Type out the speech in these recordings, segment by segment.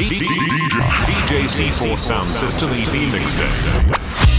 DJ C4 Sound System EP Mixtape.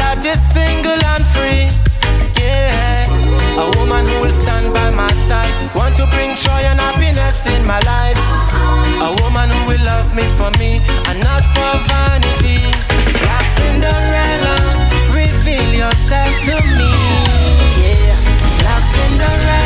That is single and free. Yeah. A woman who will stand by my side. Want to bring joy and happiness in my life. A woman who will love me for me and not for vanity. Black Cinderella, reveal yourself to me. Yeah. Black Cinderella,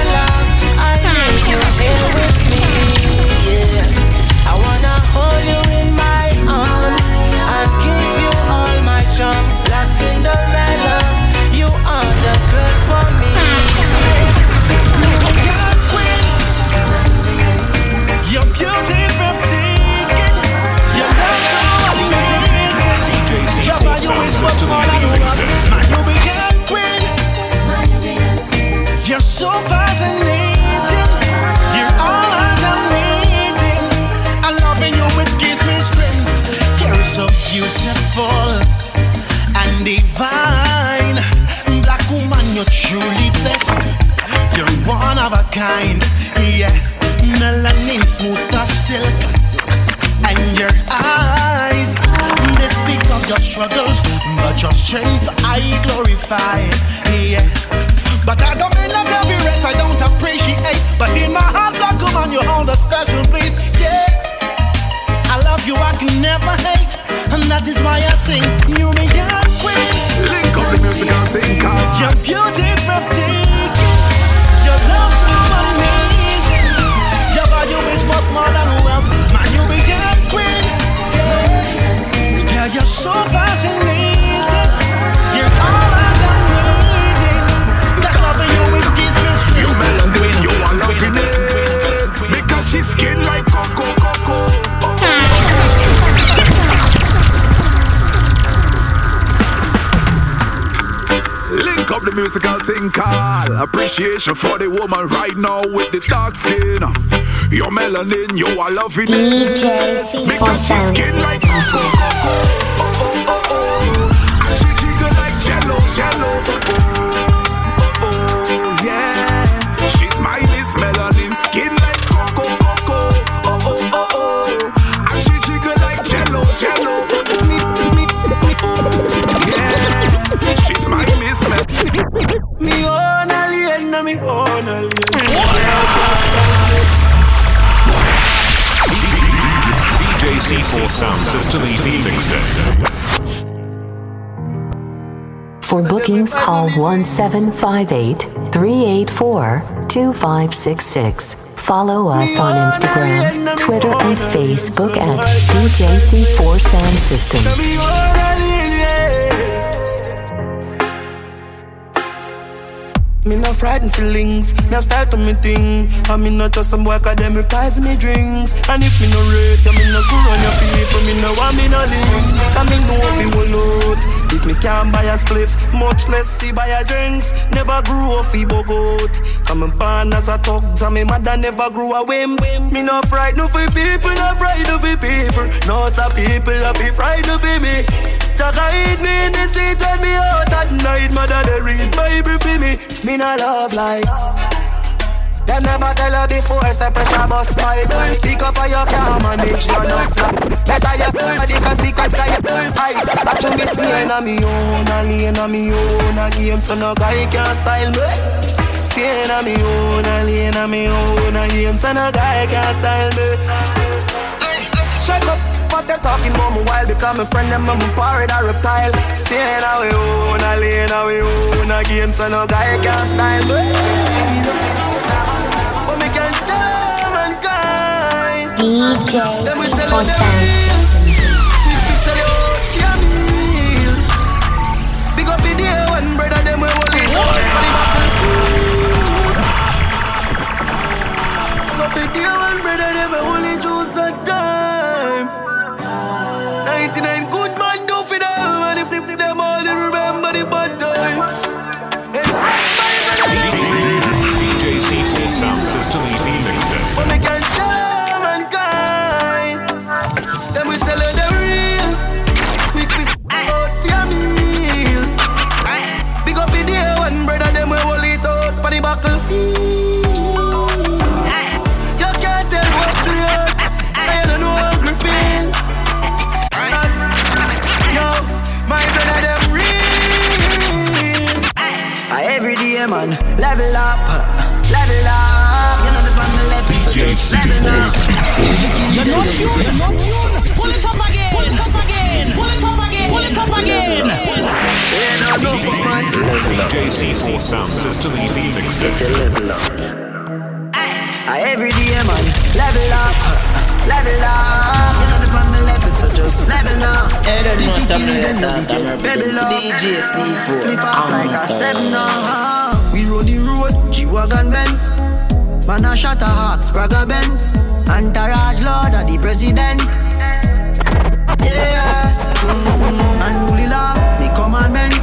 a kind. Yeah, melanin smooth as silk. And your eyes, they speak of your struggles, but your strength I glorify. Yeah. But I don't mean like every rest I don't appreciate. But in my heart, come on, you hold a special place. Yeah. I love you, I can never hate. And that is why I sing, You me young queen. Link up the musical thing called Your beauty is breathtaking. Your love is much more than wealth. My you began queen. Yeah. Girl, you're so fascinating. You're all I'm needing. That loving you it gives me You strength. melanin, you are loving it Because she's skin like cocoa, cocoa Link up the musical thing called Appreciation for the woman right now with the dark skin Your melanin, you are loving it. DJ C4 Because she skin like cocoa, cocoa Oh, oh, oh, oh. And she jiggle like jello, jello. Oh, oh, oh, yeah. She's my Miss Melanin Skin like cocoa, cocoa. Oh, oh, oh, oh. And she jiggle like jello, jello. Oh, yeah. She's my Miss Melanin. Me own alien, me own alien. C4 Sound System EP. For bookings, call 1758 384 2566. Follow us on Instagram, Twitter, and Facebook at DJC4 Sound System. Me no frightened feelings, me a style to me thing. And me not just some boy cause them replies me drinks. And if me no rate, then me no go on your people. Me no want me no links. And me know you will out. If me can't buy a spliff, much less see buy a drinks. Never grew up fi bogot. Come born as a thug, and me mother never grew a whim. Me no frightened for people, no frightened for people. No some people a be frightened for me. Jack hide me in the street, tell me out at night. Mother they read Bible for me. Me no love likes. Them never tell her before, say pressure bust pipe Pick up on your car, manage your no fly Better you for the consequence, cause you high I should be staying on me own, a lane on me own A game so no guy can style me Staying on me own, a lane on me own A game so no guy can style me what they're talking about me while become a friend them I'm a or reptile. Staying away own, a lane away own A game so no guy can style. Me But me can tell mankind. DJ Let me tell for you sound. If you sell your your meal Big up in the one brother them them all they remember the level up, level up You know the on the level, so just level up You're not tuned, you're not tuned. Pull it up again, pull it up again, pull it up again, pull it up again. Yeah, no, no, for man DJ C4 Sound System EP Mixtape. I every day man, level up, level up. You know the on the level, so just level up. This is the them know we level up. DJ C4, live off like a seven up. We the Benz. Man a shot a hawks, Braga Benz. Entourage Lord of the President. Yeah, mm-hmm. and rule law, me commandment.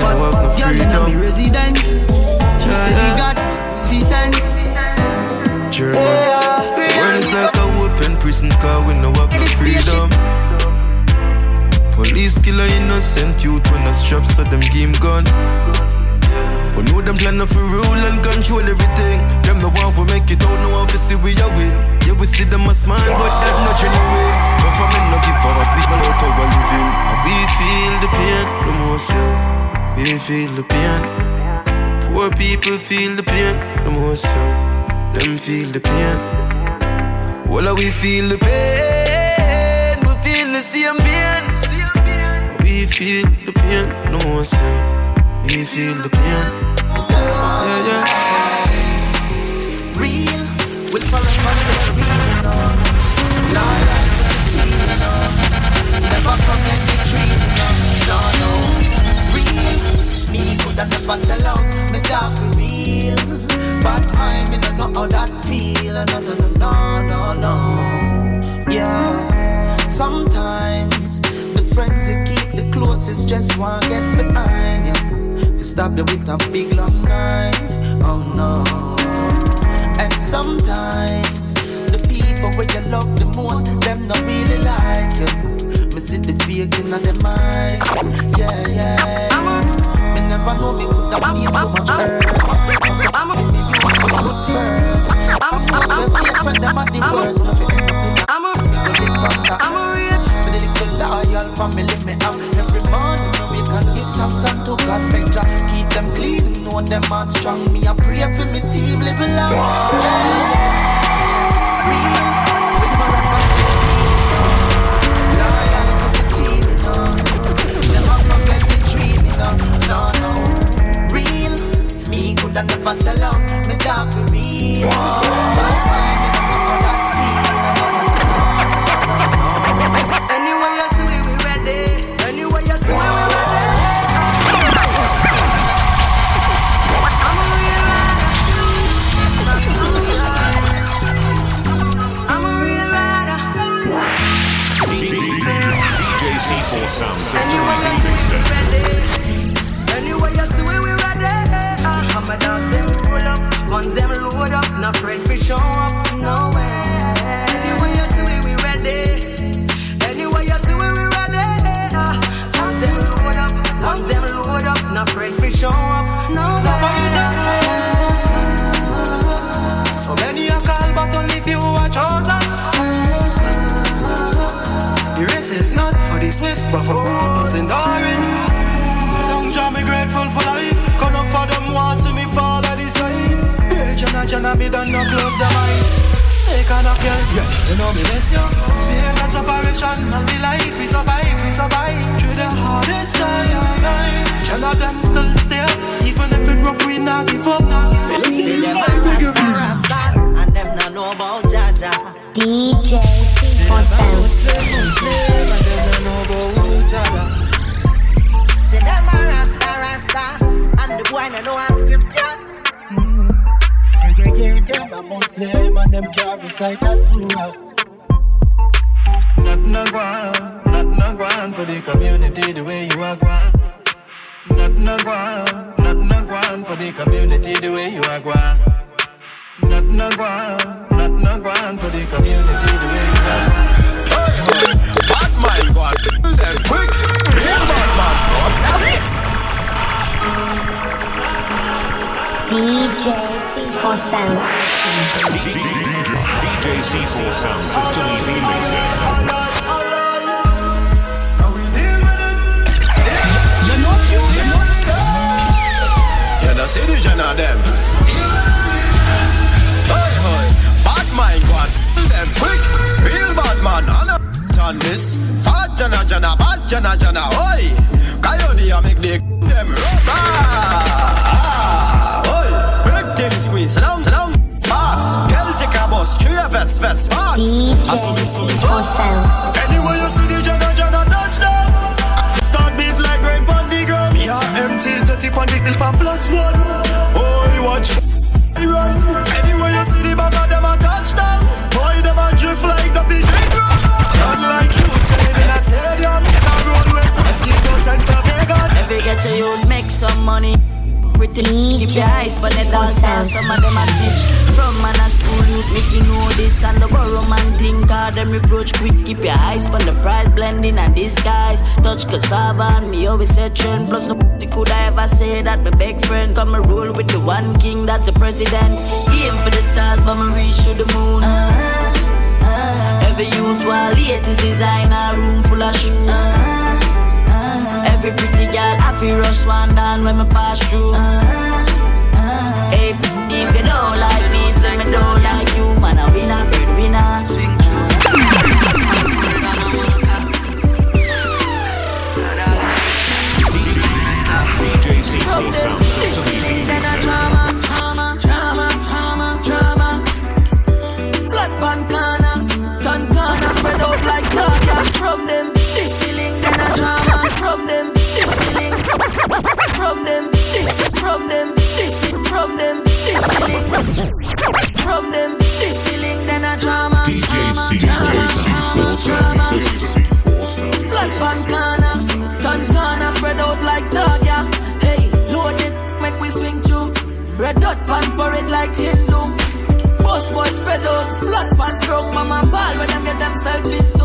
Fat girl inna me resident. She say we got decent. German. Yeah, World is like a open prison car with no have no freedom. Police kill a innocent youth when a strap so them game gun. We know them plan for rule and control everything. Them no want to make it out, no one see we are win. Yeah, we see them a smile, but that not genuine. Government no give us people out how we living. And we feel the pain the most, yeah. We feel the pain. Poor people feel the pain the most, yeah. Them feel the pain. Well, we feel the pain. We feel the same pain. We feel the pain the most, yeah. We feel the pain. Yeah, yeah. real. We'll follow the real, you know. Know. Never forget the dream. No, no. Real. Me coulda never sell out. Me dog for real. But I me no know how that feel. No, no, no, no, no, no. Yeah. Sometimes the friends you keep the closest just want to get behind you. They stab you with a big long knife. Oh no. And sometimes the people where you love the most, them not really like you. Me see the fake in them eyes. Yeah, yeah. Me never know me would have feel so much hurt. So me use me good first. I'm not say people them are the worst. If you end up in the I'm a I'm a real. Me the little loyal family me have give thanks unto God better. Keep them clean, know them heart strong. Me a pray for me team live long. Yeah. Real. To. Never. Real. Sell out. Me dog for real. C4 Sound System remixed. Anyway, you see we ready. Ah, them roll up, guns them load up, no afraid for show up, the swift, but for who does endure it. Young John, me grateful for life. Come up for them want see me fall at the side. Yeah, Jana, Jana, me done not close them eyes. Snake and a girl, yeah, you know me miss you. Fear and separation, and the life we survive, we survive through the hardest time. Jana, them still stay up, even if it rough, we not give up. See them a rasta, rasta, and them not know about Jaja. DJ C4 and the boy no know a scripture. Mm-hmm. Yeah, yeah, yeah, them a Muslim and them can't recite a surah. Nothing a gwan, nothing a gwan for the community the way you are gwan. Nothing a gwan, nothing a gwan for the community the way you are gwan. Nothing a gwan, nothing a gwan for the community the way you are gwan. Bad mind, go and kill them quick. Real bad man, DJ C4 Sound. DJ C4 Sound System You know, see the gen of them. Hey, hey. Bad mind, and kill them quick. Real bad man, I know on this. Fat jana jana, bad jana jana, oi. Coyote, I make the them rubber. Ah, oi. Squeeze, sit down, sit down. Fast, girl take a bus, three vets, vets, fast. DJ so me, so me, C4 Sound. Anyway, you see the jana jana touchdown. Start beat like rain pon the ground. Me are empty, dirty pon the hill pon plus one. Oh, you watch I run. Anyway, you see the band of them a touchdown. Boy, them a drift like the big drum. Unlike you, say in a stadium, in a roadway, mosquitoes and Vegas. Every get to you make some money. Keep your eyes but let us down. Some of them a snitch from man a school youth you know this and the borrow man think hard them reproach quick. Keep your eyes on the price blending and disguise. Touch cassava and me always say trend. Plus no could I ever say that my big friend come and rule with the one king that's the president. Aim for the stars but me reach to the moon. Uh-huh, uh-huh. Every youth while late is designer room full of shoes. Uh-huh. Every pretty girl I feel rush one down when me pass through. Uh-huh, uh-huh. Hey, if you don't like me, say me don't like you, man. I win a winner. From them, this, from them, this, from them, this feeling. From them, this feeling, then a drama. DJ C4 Black pan corner, turn corner, spread out like dog, yeah. Hey, load it, make we swing through. Red dot pan for it like Hindu. Boss boy spread out, flat pan drunk, mama ball when them get themselves into.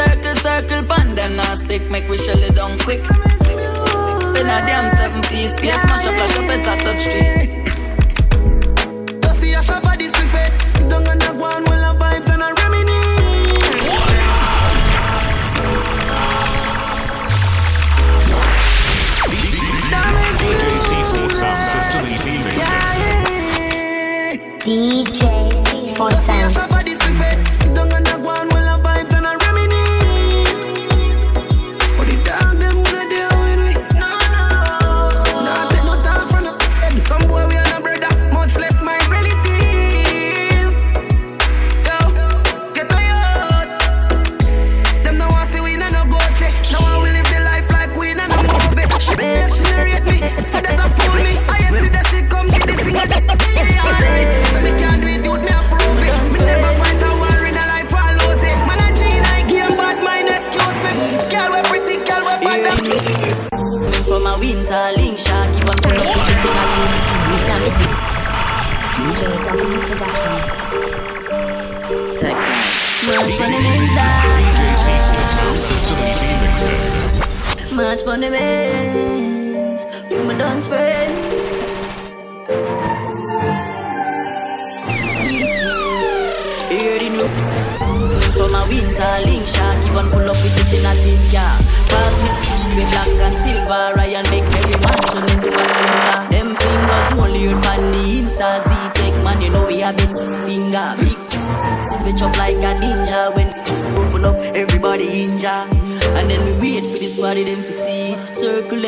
Hey, dog, circle, circle, pan them now stick, make we shell it down quick. Then a damn seven piece, PS smash up like a better touch street. You see a stuff for this buffet. Sit down and a go on while a vibes and a reminisce. DJ C4 Sound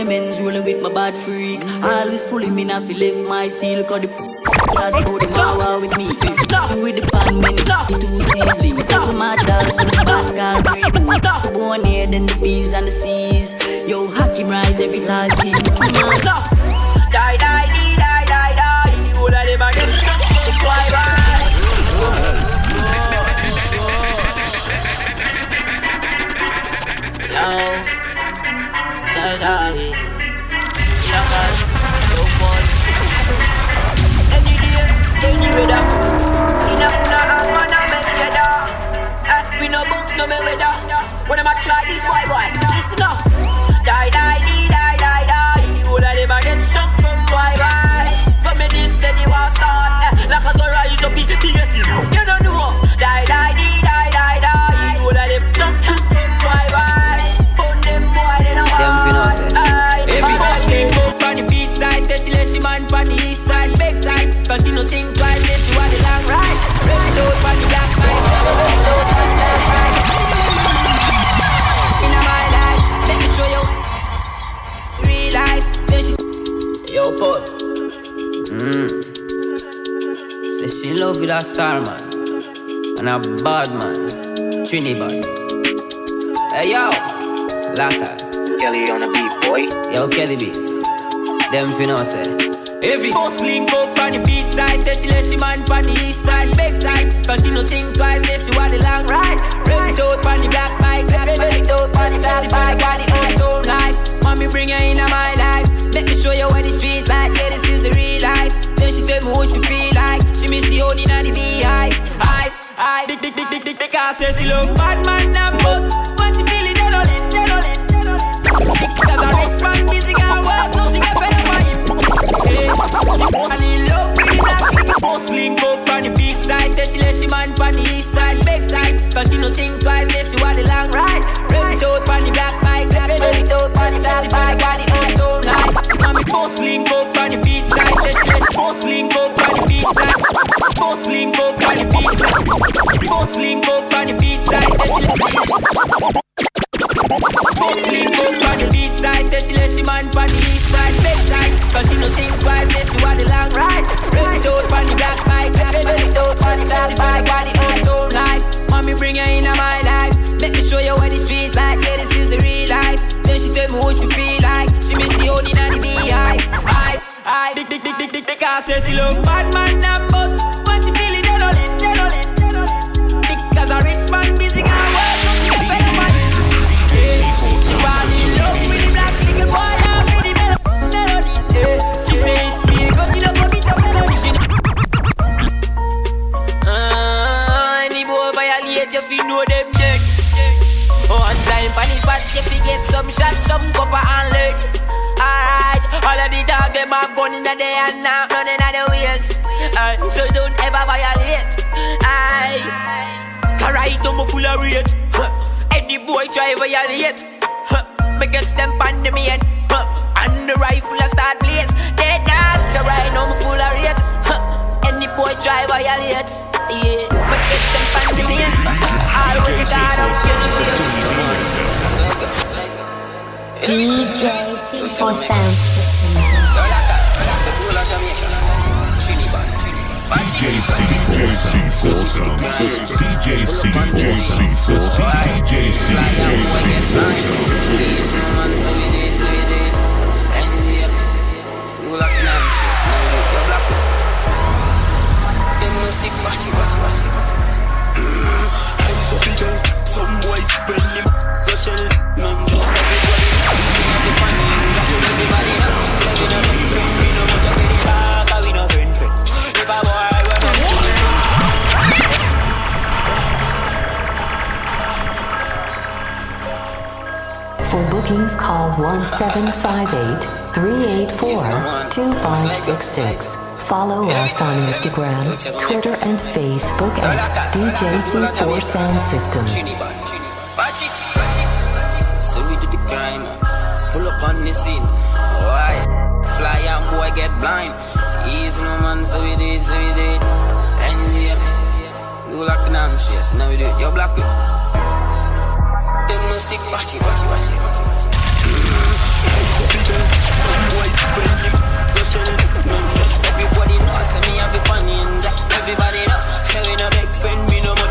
Circle rolling with my bad freak. Always pulling me now fi left my steel Cause the Cause go the mawa with me. With the pan when the two seasling Cover my dolls on the back and breathe Go here then the bees and the seas the war start. Eh, like a go rise up in the TSC. You don't know. Die, die, die, die, die, die. You them shot shot from boy, boy. Put them boy, they no Them fi know say. Everybody go on the beach side, say she let she man on the east side, back side. Cause she no think star man. And a bad man, Trinidad. Hey yo, Lackers. Kelly on the beat, boy. Yo, Kelly Beats. Them fi know say. Every bus link up on the beach side Say she let she man on the east side, back side. Cause she no think twice, say she want the long ride. Rev it out on the black bike, rev it out on the black bike Say she feel like the old life. Mommy bring her in my life. Let me show you what the street like. Yeah, this is the real life Then she tell me what she feel like. She miss the old in the beehive. Hive, hive. Big, big, big, big, big, big I say she love bad man and boss When she feel it, dead on it, dead on it, dead on it. Cause a rich man busy can work So she get better for him. Hey, she boss in love with that Boss link up on the beach side. Say she let she man on the east side, back side. Cause she no think twice, say she want the long ride. Rev it out on the black bike. Rev it out on the black bike Got the old town life Mommy boss link up on the beach side. Say she let she boss link up on the beach side. Boss link up on the beach side. Boss link up on the beach side. Say she let Boss link on the beach side. Say she let she man on the east side, side. Cause she no think twice, say she want the long ride. Rev it out on the black bike Rev it out on the black bike Got the old town life Mommy bring her in my life I say she look bad man and them in day and now the so don't ever violate. Aye, alright, I'm full of rage. Huh. Any boy try violate, huh. me them pan. Huh. And the rifle a start blaze. Dead dog, the ride I'm full of rage. Huh. Any boy try violate. Yeah, but get them pan the main. All DJ C4 DJ C4 Sound. DJ C4 Sound. DJ C4 Sound bookings, call 1758 384 2566. Follow us on Instagram, Twitter, and Facebook at DJC4 Sound System. So we do the crime, pull up on the scene. Why? Fly and boy get blind. No man, so we do it, so we do it. And yeah, now we do it. Black it. Eh? Them no stick, watch it, watch it, watch it. Know, say we no big friend, me no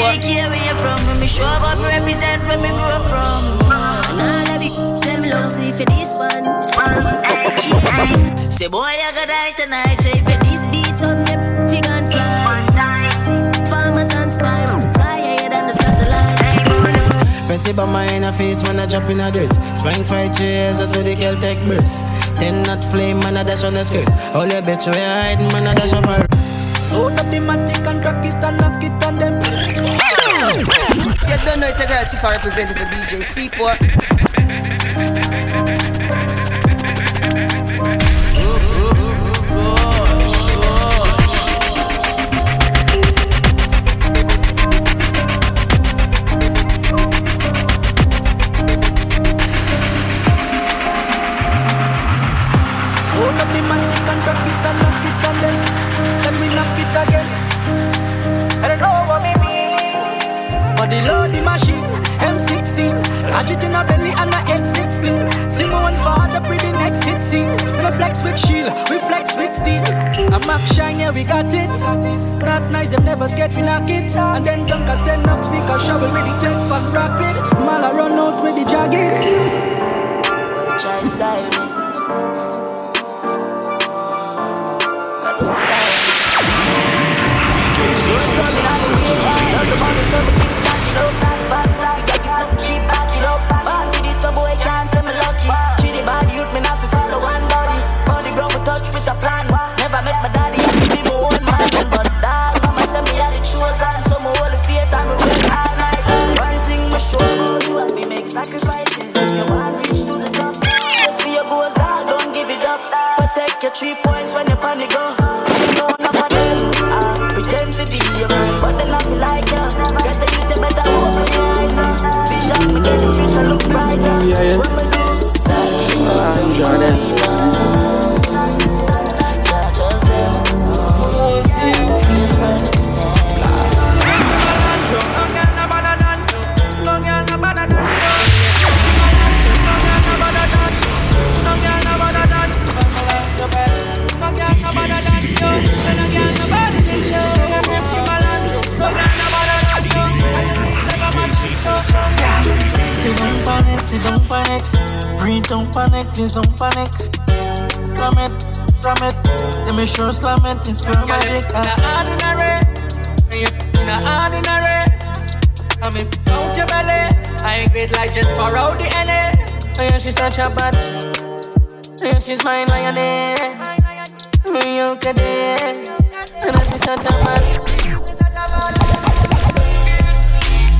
DJ So really care where you're from. When me show up, I represent where me grow from. And all of it, them low. So if it this one, she high. Say boy, I got die tonight. Say if it this beat on me, you can fly. Farmers and spy, fly higher than the satellite. Press it by my inner face when I drop in a dirt Spring fried cheese, I saw the Celtic burst Then not flame, man, I dash on the skirt All your bitch where you hiding, man, I dash on her Load up the matic and crack it and knock it on them. You don't know it's a great for representing for DJ C4 fi knock it. And then Me show slam it, it's girl magic. In a ordinary, in a ordinary. I mean, out your belly. I ain't great like just out the NA. Oh yeah, she's such a bad Oh yeah, she's mine lioness Oh, you can dance And oh, she's such a bad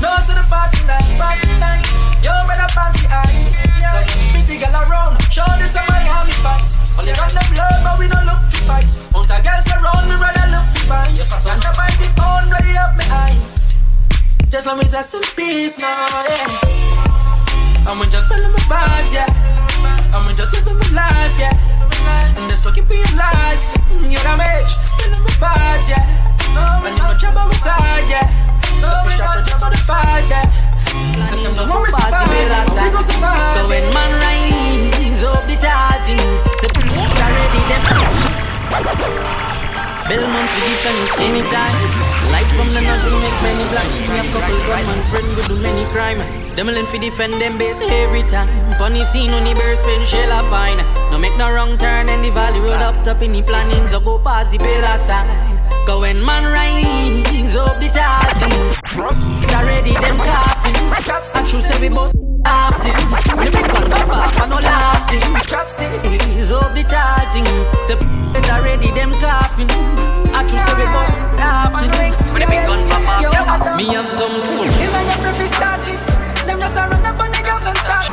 Nose to the party night, party night. You better pass the eyes. Some pretty girl around, show this some Miami vibes. All you run them blood, but we don't look fight. Mount a girls around me, rather look for vibes. And the by the pound, ready up my eyes. Just is a sin peace now, yeah. I'ma just feeling my vibes, yeah. I'ma just living my life, yeah. And just fucking be alive. Mm, You know me, feeling my vibes, yeah. And you my trouble inside, yeah. Cause we start to jump on the five, yeah. System don't want me survive, we gon' survive. So when man rise up the charging, to put already them. Belmont to defense anytime. Light from the nothing make many blind. Me a couple gunman friend go do many crime. Them willing fi defend them base every time. Funny scene on the bird spin shell a fine. No make no wrong turn and the valley road up top in the planning. So go past the bella sign. Go when man rise up the charging. Already them coughing. I say we both laughing. We make a top off and no laughing. Chopsticks up the charging. The it already them coughing. I say we both laughing. When the big gun pop off, me have some. It's like every fi start. Them just a run up on the girls and start.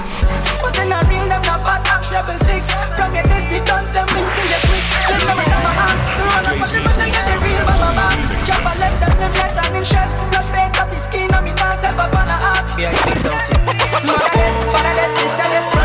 But then I real them not bad act treble six. From your dusty guns, them in till you quick. Them never come a hand. Run up on the bus and get the real baba man. Chop a left them them less and in stress. Blood paint up his skin on me myself a fan of art. Yeah, so too. Mother dead, father sister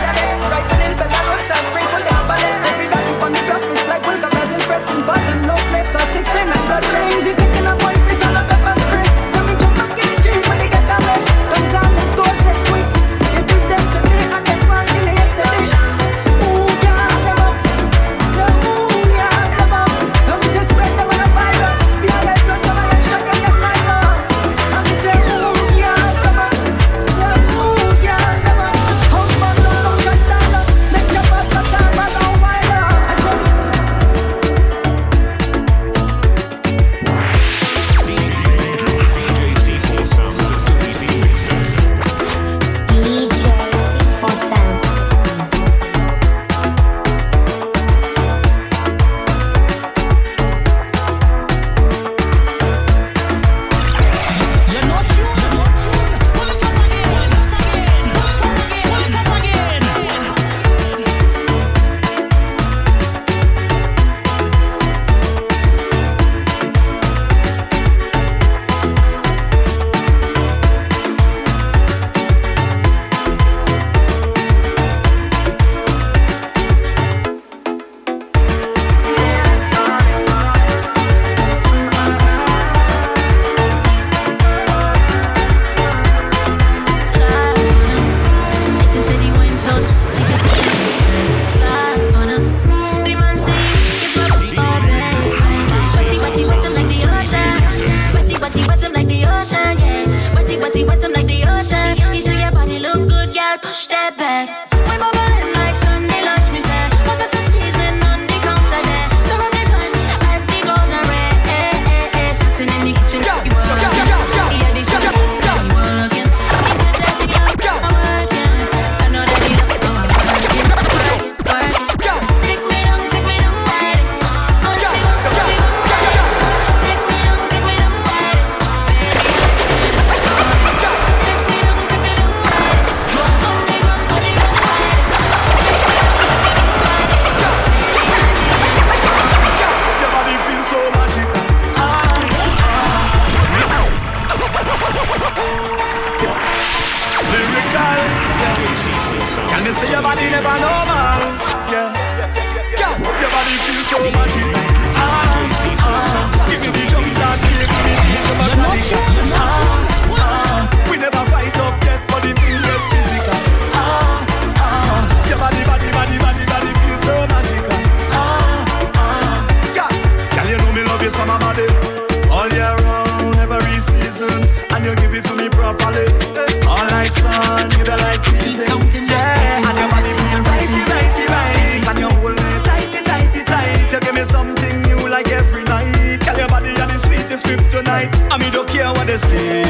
Me something new like every night. Girl, your body are the sweetest kryptonite. I mean, don't care what they say.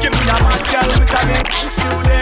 Give me a bad girl with a big student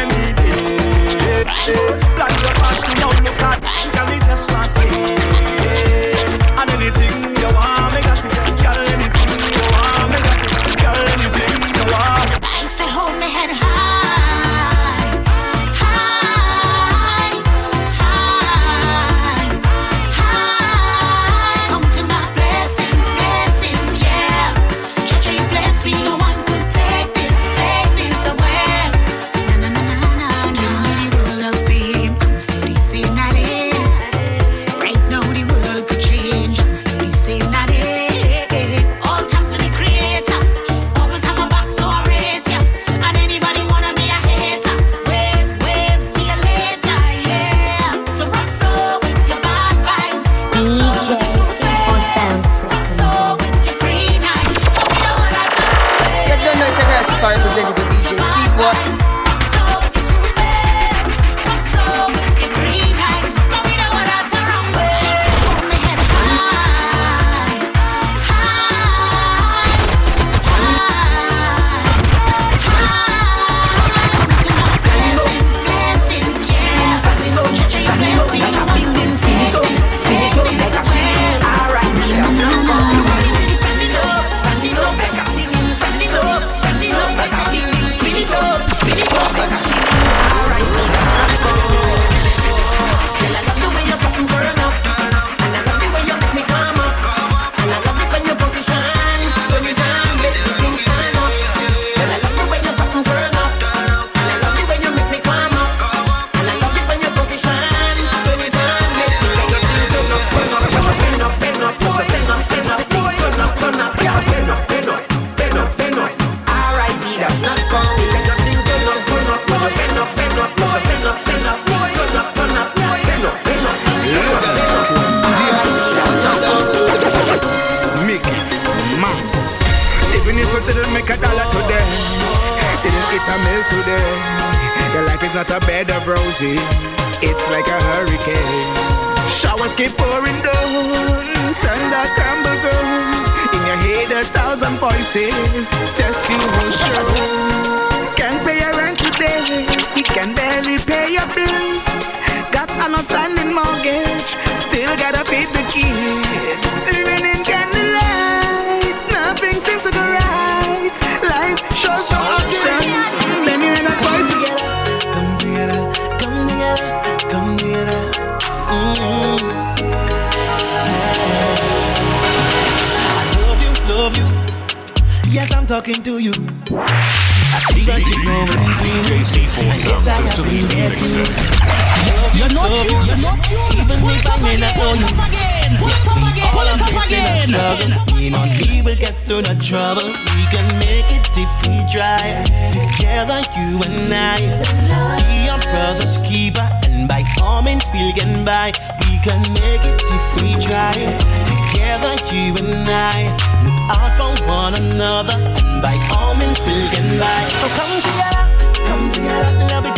It's like a hurricane. Showers keep pouring down, thunder crumble down. In your head a thousand voices, just you will show. Can't pay your rent today, you can barely pay your bills. Got an outstanding mortgage, still gotta pay the key. talking to you. I see that you're going to You're not you, you're not you. Even if I may not know you. All I'm facing is struggle. Me we will get through the trouble. We can make it if we try. Together, you and I. Be our brother's keeper. And by all means, we'll get by. We can make it if we try. Together, you and I. Look out for one another by all means we'll get by. So come together, come together, love it.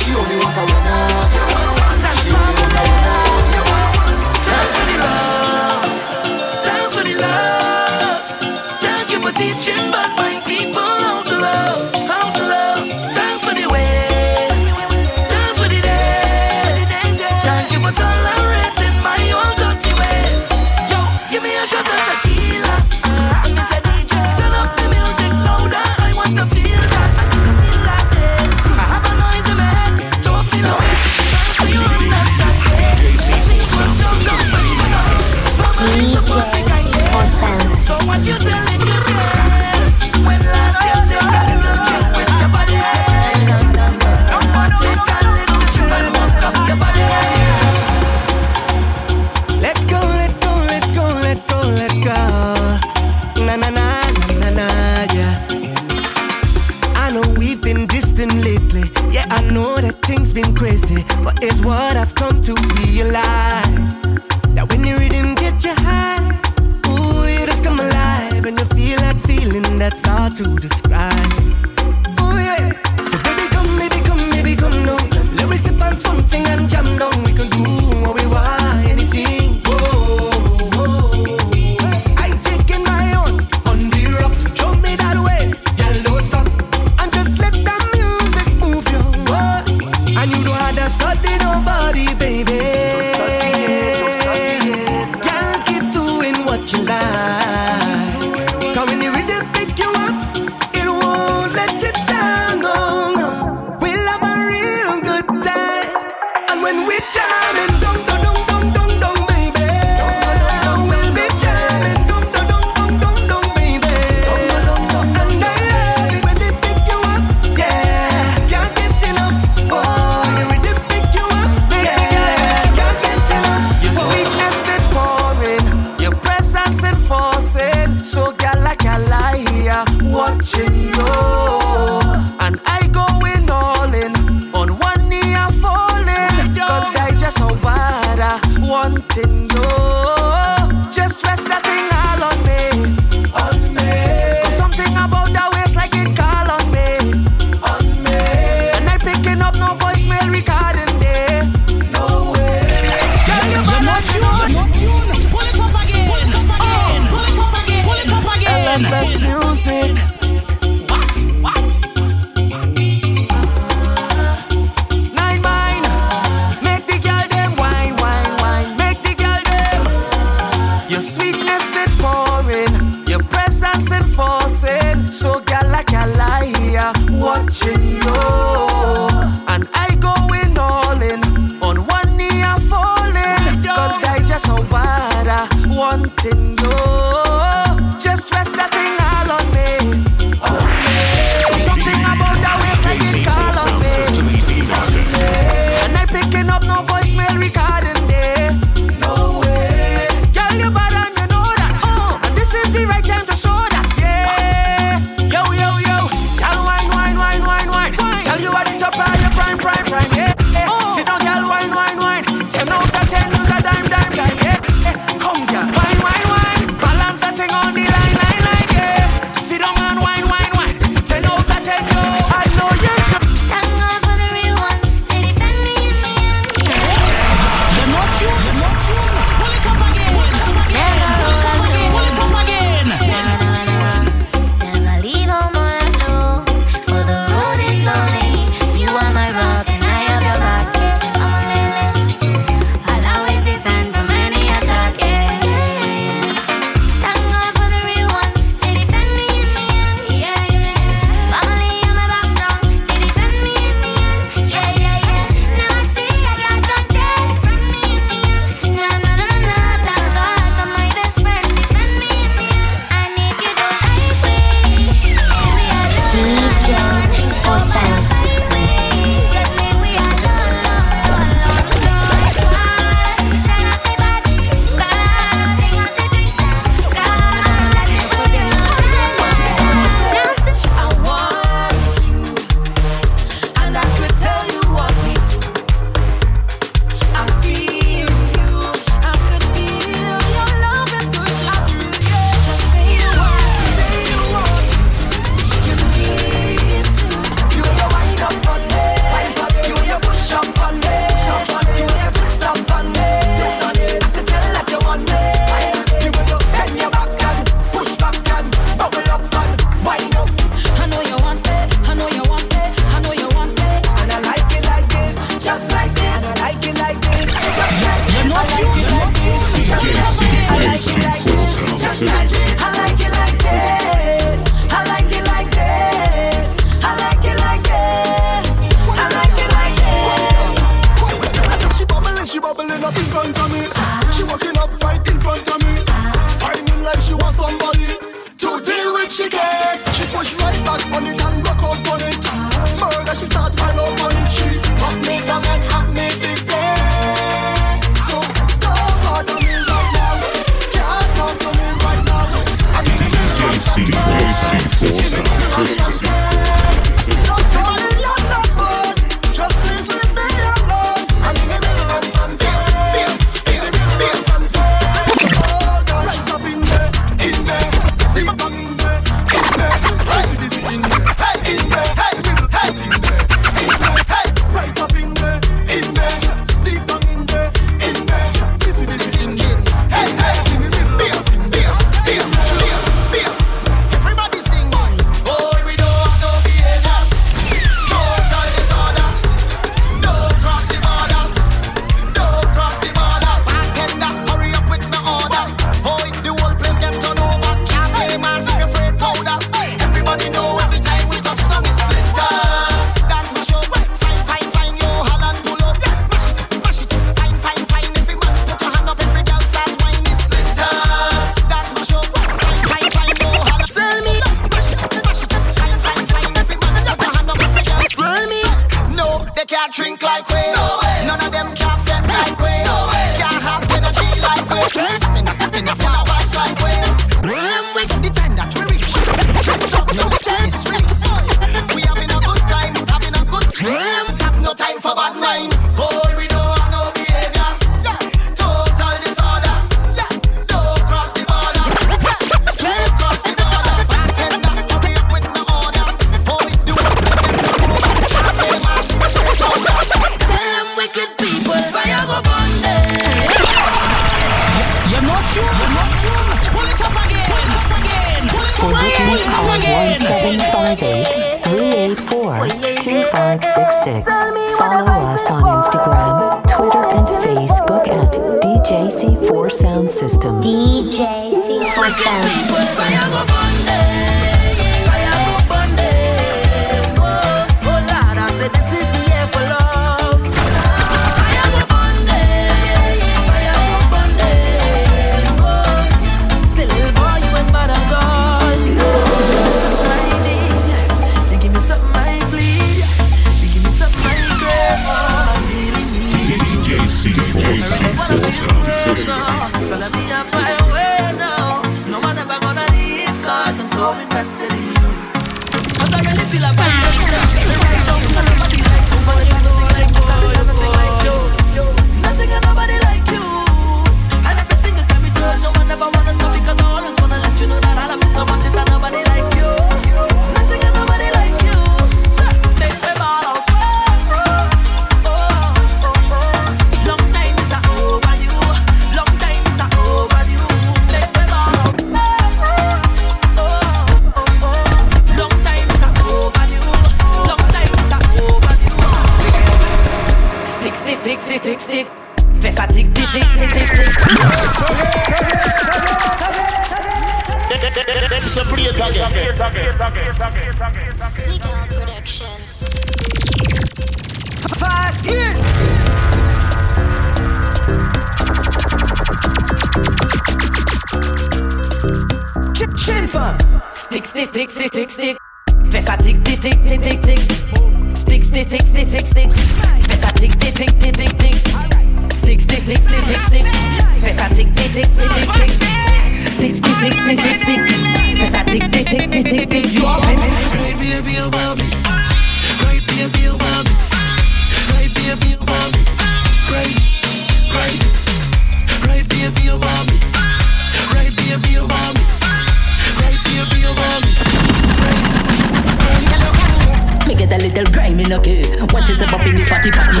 Little grime in okay. Watch it up in the party party.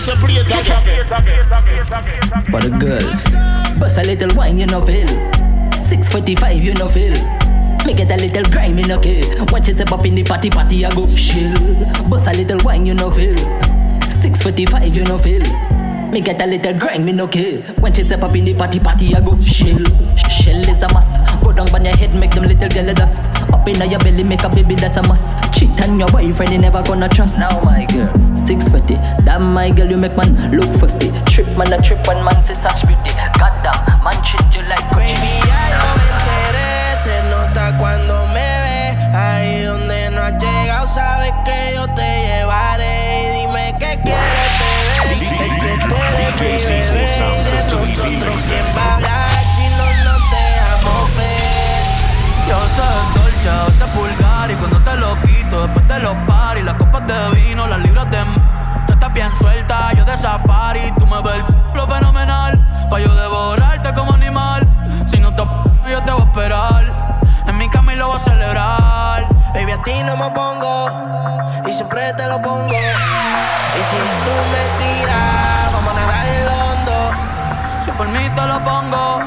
So play it. For the girls, bust a little wine, you know feel. 645, you know feel. Me get a little grime in okay. Watch it up in the party party. I go chill. Bust a little wine, you know feel. 645, you know feel. Me get a little grime in okay. When she step up in the party party, I go chill. Shell is a must. Go down on your head, make them little jelly dust. Up in your belly, make a baby, that's a must. Cheat on your boyfriend, you never gonna trust. Now my girl, six fifty. Damn my girl, you make man look fusty. Trip man a trip when man say such beauty. Goddamn, man treat you like Gucci. enteré, se nota cuando me ve. Ahí donde no has llegado, sabes que yo vulgar Y cuando te lo quito, después de los paris Las copas de vino, las libras de m Tú estás bien suelta, yo de safari Tú me ves el lo fenomenal Pa' yo devorarte como animal Si no te yo te voy a esperar En mi cama y lo voy a celebrar Baby, a ti no me pongo y siempre te lo pongo. Y si tú me tiras, vamos a nadar el hondo. Si por mí te lo pongo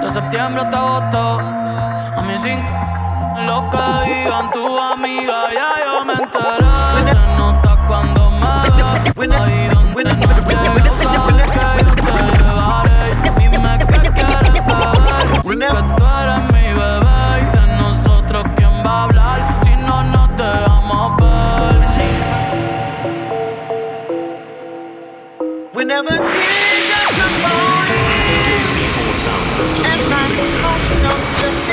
De septiembre hasta agosto A mí sin que digan tu amiga Ya yo me enteré. Se nota cuando me ve Ahí donde no llego Sabes que yo te llevaré Dime qué quieres beber Que tú eres mi bebé Y de nosotros quién va a hablar Si no nos dejamos ver. Whenever tears are falling and my emotional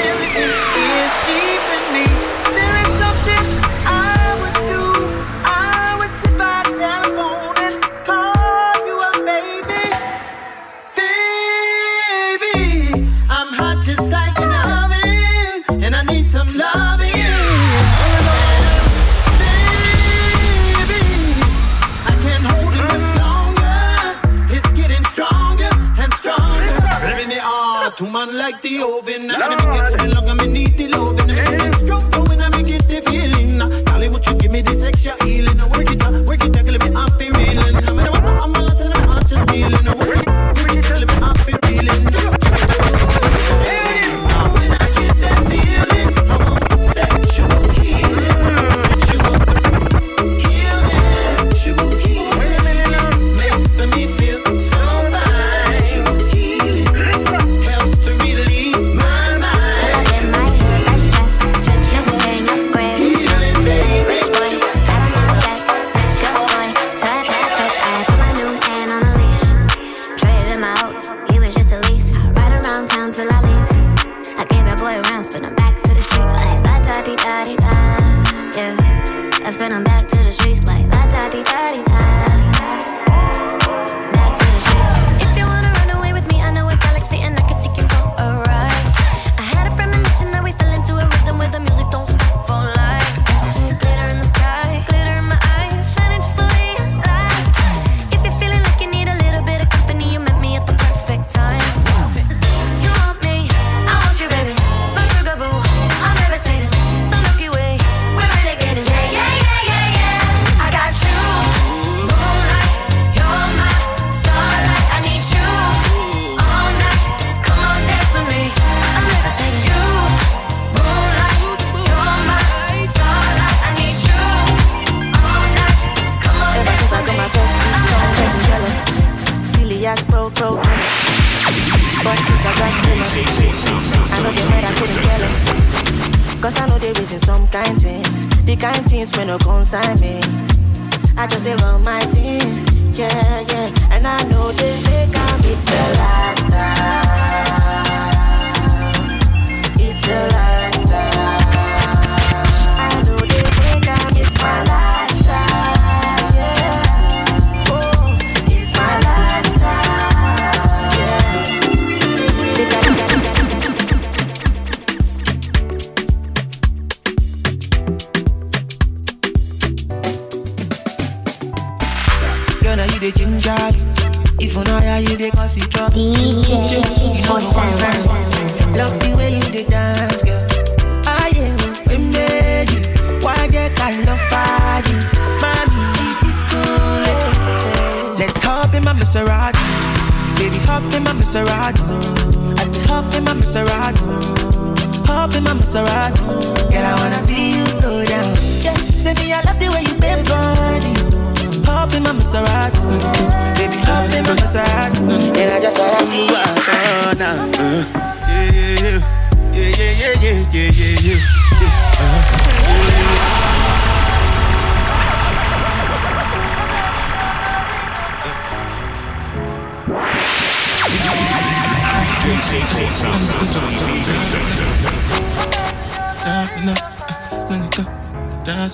like the oven. I'm gonna for the long, I'm the loving.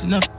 enough.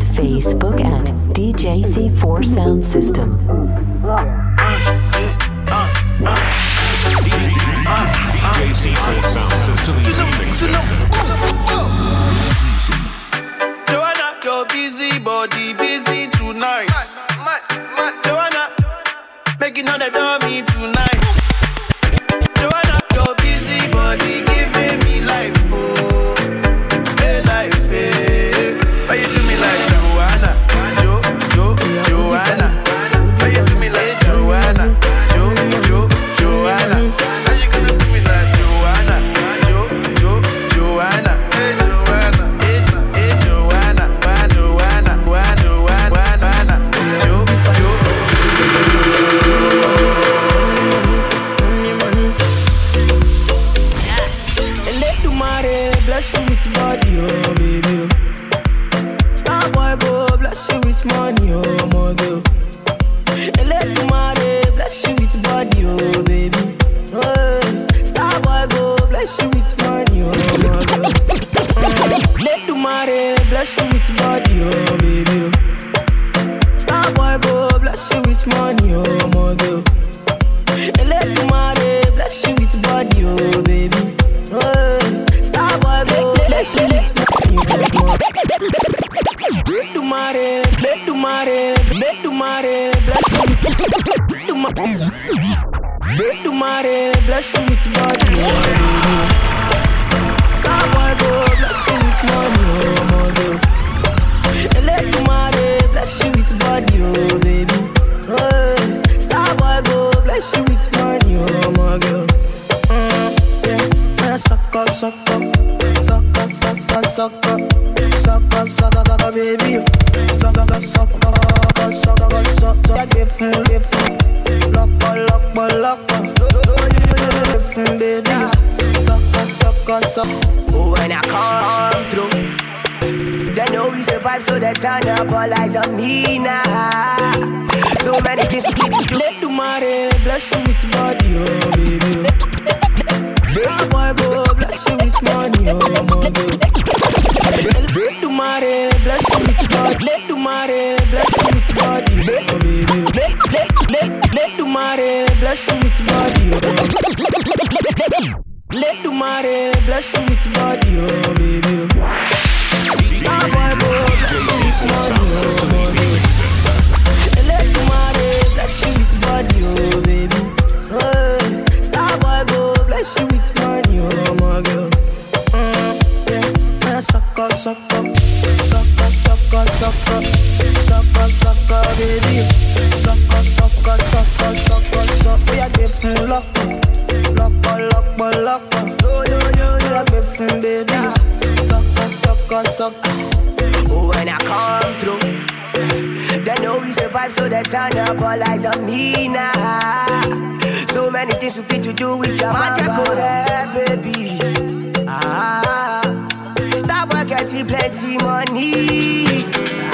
and Facebook at DJC4 Sound System. DJC4 Sound your busy body busy tonight. Joanna, making all the dummy tonight. You with money, oh my girl. Mm, yeah, suck up, suck up, suck up, suck up, suck up, suck up, suck up, suck up, baby. Suck up, suck up, suck up, suck up. Yeah, give me, give me, lock up, lock up, lock up. Baby. Suck up, suck up, suck. Oh, when I come through, they know we survive, so they turn up all eyes on me now. So many things to keep you Let eh? the bless you with body, oh baby. Star boy go bless you with money, oh my girl. Let the money eh? bless you with body. Let the money eh? bless you with body, oh baby. Let let let let the money bless you with body, oh. Let the money bless you with body, oh baby. Star boy go bless you with money, oh oh baby. Hey, Star boy go bless you with money, oh my girl. Yeah, yeah, suck up, suck up, suck up, suck up, suck up, suck up, baby. Suck up, suck up, suck up, suck up, suck up. Baby. Suck up, suck up, suck up. Survive, so they turn up all eyes on me now. So many things we fit to do with your magic go there, baby. Ah, stop work, getting plenty money.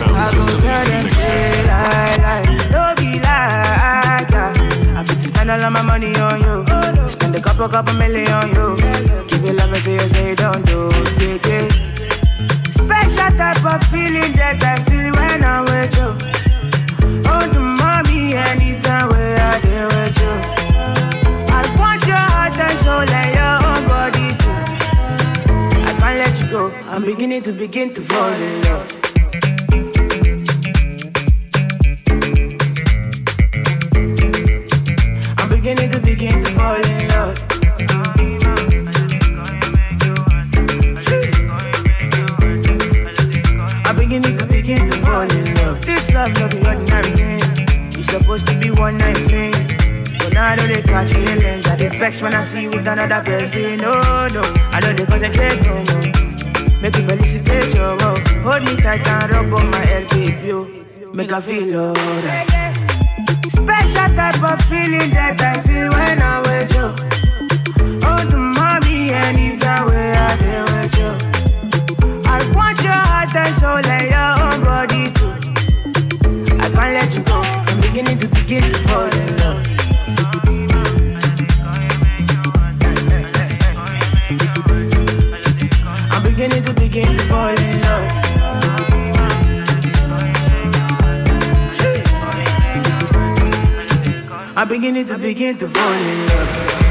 Tell them say lie be spend all of my money on you. Spend a couple couple million on you. Give you love say don't do. Special type of feeling that I feel when I'm with you. The I with you. I want your heart and soul and your body too. I can't let you go. I'm beginning to begin to fall in love. One night thing. But now I know they catch feelings. I get vexed when I see you with another person. No, no, I know they concentrate no more. Make you felicitate love. Hold me tight and rub on my head, baby. Make I feel alright. Special type of feeling that I feel when I'm with you. Oh, the mommy, anytime beginning to begin to fall in love. I'm beginning to begin to fall in love. I'm beginning to begin to fall in love.